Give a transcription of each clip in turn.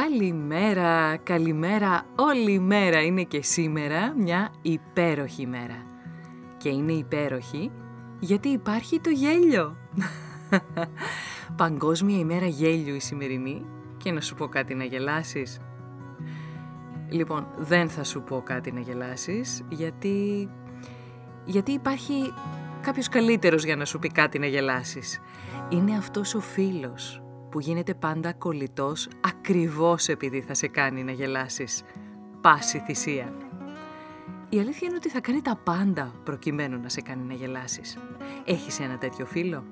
Καλημέρα, καλημέρα, όλη η μέρα είναι και σήμερα μια υπέροχη μέρα. Και είναι υπέροχη γιατί υπάρχει το γέλιο. Παγκόσμια ημέρα γέλιου η σημερινή και να σου πω κάτι να γελάσεις. Λοιπόν, δεν θα σου πω κάτι να γελάσεις γιατί... γιατί υπάρχει κάποιος καλύτερος για να σου πει κάτι να γελάσεις. Είναι αυτός ο φίλος που γίνεται πάντα κολλητός ακριβώς επειδή θα σε κάνει να γελάσεις. Πάση θυσία. Η αλήθεια είναι ότι θα κάνει τα πάντα προκειμένου να σε κάνει να γελάσεις. Έχεις ένα τέτοιο φίλο;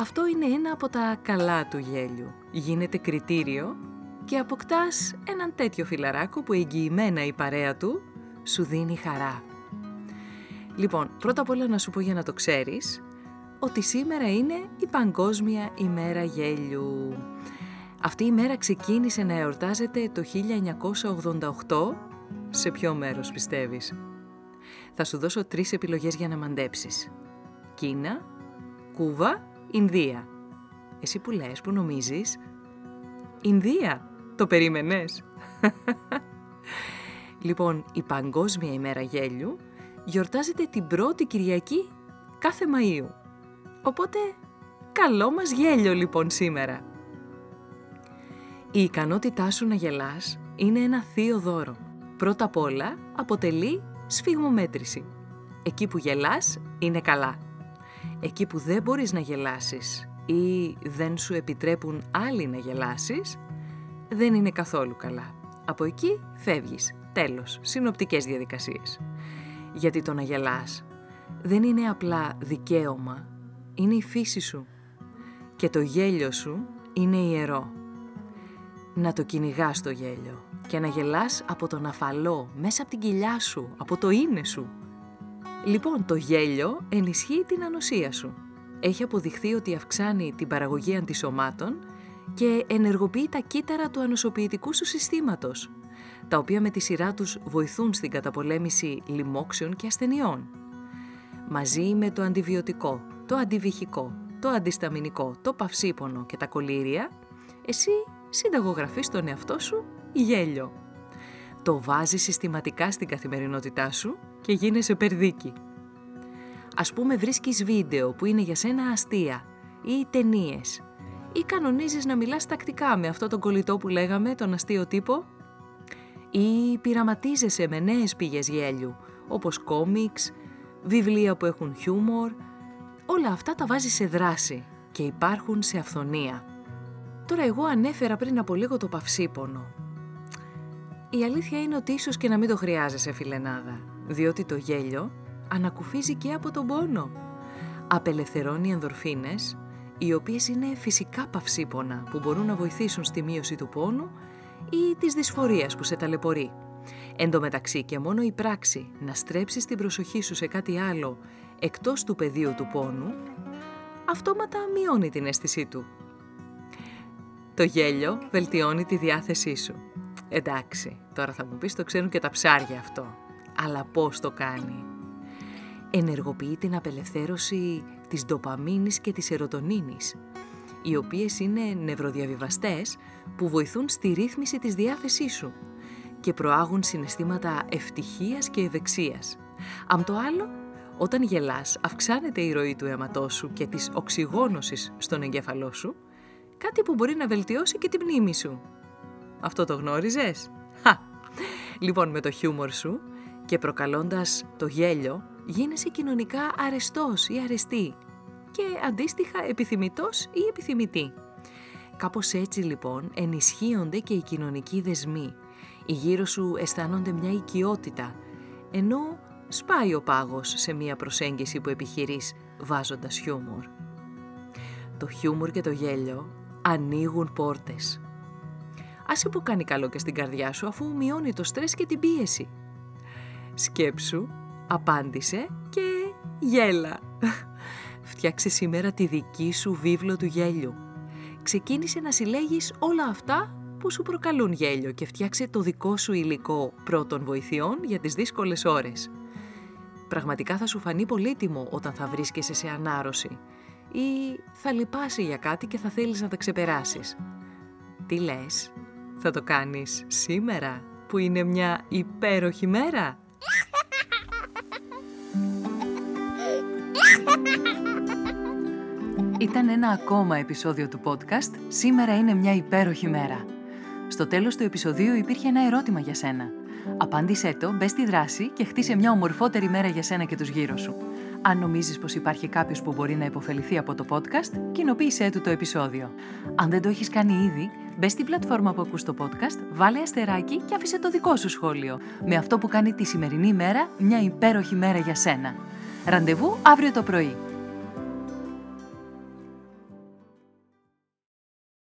Αυτό είναι ένα από τα καλά του γέλιου. Γίνεται κριτήριο και αποκτάς έναν τέτοιο φιλαράκο που εγγυημένα η παρέα του σου δίνει χαρά. Λοιπόν, πρώτα απ' όλα να σου πω για να το ξέρεις, ότι σήμερα είναι η Παγκόσμια ημέρα γέλιου. Αυτή η μέρα ξεκίνησε να εορτάζεται το 1988. Σε ποιο μέρος πιστεύεις; Θα σου δώσω τρεις επιλογές για να μαντέψεις. Κίνα, Κούβα, Ινδία. Εσύ που λες, που νομίζεις; Ινδία. Το περίμενες; λοιπόν, η Παγκόσμια ημέρα γέλιου γιορτάζεται την πρώτη Κυριακή κάθε Μαΐου. Οπότε, καλό μας γέλιο λοιπόν σήμερα. Η ικανότητά σου να γελάς είναι ένα θείο δώρο. Πρώτα απ' όλα αποτελεί σφιγμομέτρηση. Εκεί που γελάς είναι καλά. Εκεί που δεν μπορείς να γελάσεις ή δεν σου επιτρέπουν άλλοι να γελάσεις, δεν είναι καθόλου καλά. Από εκεί φεύγεις. Τέλος. Συνοπτικές διαδικασίες. Γιατί το να γελάς δεν είναι απλά δικαίωμα είναι η φύση σου και το γέλιο σου είναι ιερό. Να το κυνηγάς το γέλιο και να γελάς από τον αφαλό, μέσα από την κοιλιά σου, από το είναι σου. Λοιπόν, το γέλιο ενισχύει την ανοσία σου. Έχει αποδειχθεί ότι αυξάνει την παραγωγή αντισωμάτων και ενεργοποιεί τα κύτταρα του ανοσοποιητικού σου συστήματος, τα οποία με τη σειρά τους βοηθούν στην καταπολέμηση λοιμόξεων και ασθενειών. Μαζί με το αντιβιωτικό, το αντιβυχικό, το αντισταμινικό, το παυσίπονο και τα κολύρια, εσύ συνταγογραφείς τον εαυτό σου γέλιο. Το βάζεις συστηματικά στην καθημερινότητά σου και γίνεσαι περδίκη. Ας πούμε βρίσκεις βίντεο που είναι για σένα αστεία ή ταινίες. ή κανονίζεις να μιλάς τακτικά με αυτό τον κολλητό που λέγαμε, τον αστείο τύπο ή πειραματίζεσαι με νέες πηγές γέλιου, όπως κόμιξ, βιβλία που έχουν χιούμορ, όλα αυτά τα βάζει σε δράση και υπάρχουν σε αυθονία. Τώρα εγώ ανέφερα πριν από λίγο το παυσίπονο. Η αλήθεια είναι ότι ίσως και να μην το χρειάζεσαι φιλενάδα, διότι το γέλιο ανακουφίζει και από τον πόνο. Απελευθερώνει ενδορφίνες, οι οποίες είναι φυσικά παυσίπονα που μπορούν να βοηθήσουν στη μείωση του πόνου ή της δυσφορίας που σε ταλαιπωρεί. Εν τω μεταξύ και μόνο η πράξη να στρέψεις την προσοχή σου σε κάτι άλλο εκτός του πεδίου του πόνου, αυτόματα μειώνει την αίσθησή του. Το γέλιο βελτιώνει τη διάθεσή σου. Εντάξει, τώρα θα μου πεις το ξέρουν και τα ψάρια αυτό. Αλλά πώς το κάνει. Ενεργοποιεί την απελευθέρωση της ντοπαμίνης και της ερωτονίνης, οι οποίες είναι νευροδιαβιβαστές που βοηθούν στη ρύθμιση της διάθεσής σου και προάγουν συναισθήματα ευτυχίας και ευεξίας. Αν το άλλο, όταν γελάς αυξάνεται η ροή του αίματός σου και της οξυγόνωσης στον εγκέφαλό σου, κάτι που μπορεί να βελτιώσει και τη μνήμη σου. Αυτό το γνώριζες; Χα! Λοιπόν, με το χιούμορ σου και προκαλώντας το γέλιο, γίνεσαι κοινωνικά αρεστός ή αρεστή και αντίστοιχα επιθυμητός ή επιθυμητή. Κάπως έτσι λοιπόν ενισχύονται και οι κοινωνικοί δεσμοί. Οι γύρω σου αισθάνονται μια οικειότητα, ενώ σπάει ο πάγος σε μια προσέγγιση που επιχειρείς βάζοντας χιούμορ. Το χιούμορ και το γέλιο ανοίγουν πόρτες. Άσε που κάνει καλό και στην καρδιά σου αφού μειώνει το στρες και την πίεση. Σκέψου, απάντησε και γέλα. Φτιάξε σήμερα τη δική σου βίβλο του γέλιου. Ξεκίνησε να συλλέγεις όλα αυτά που σου προκαλούν γέλιο και φτιάξε το δικό σου υλικό πρώτων βοηθειών για τις δύσκολες ώρες. Πραγματικά θα σου φανεί πολύτιμο όταν θα βρίσκεσαι σε ανάρρωση ή θα λυπάσει για κάτι και θα θέλεις να τα ξεπεράσεις. Τι λες, θα το κάνεις σήμερα που είναι μια υπέροχη μέρα; Ήταν ένα ακόμα επεισόδιο του podcast «Σήμερα είναι μια υπέροχη μέρα». Στο τέλος του επεισοδίου υπήρχε ένα ερώτημα για σένα. Απάντησέ το, μπες στη δράση και χτίσε μια ομορφότερη μέρα για σένα και τους γύρω σου. Αν νομίζεις πως υπάρχει κάποιος που μπορεί να υποφεληθεί από το podcast, κοινοποίησέ του το επεισόδιο. Αν δεν το έχεις κάνει ήδη, μπες στην πλατφόρμα που ακούς το podcast, βάλε αστεράκι και άφησε το δικό σου σχόλιο. Με αυτό που κάνει τη σημερινή μέρα μια υπέροχη μέρα για σένα. Ραντεβού αύριο το πρωί.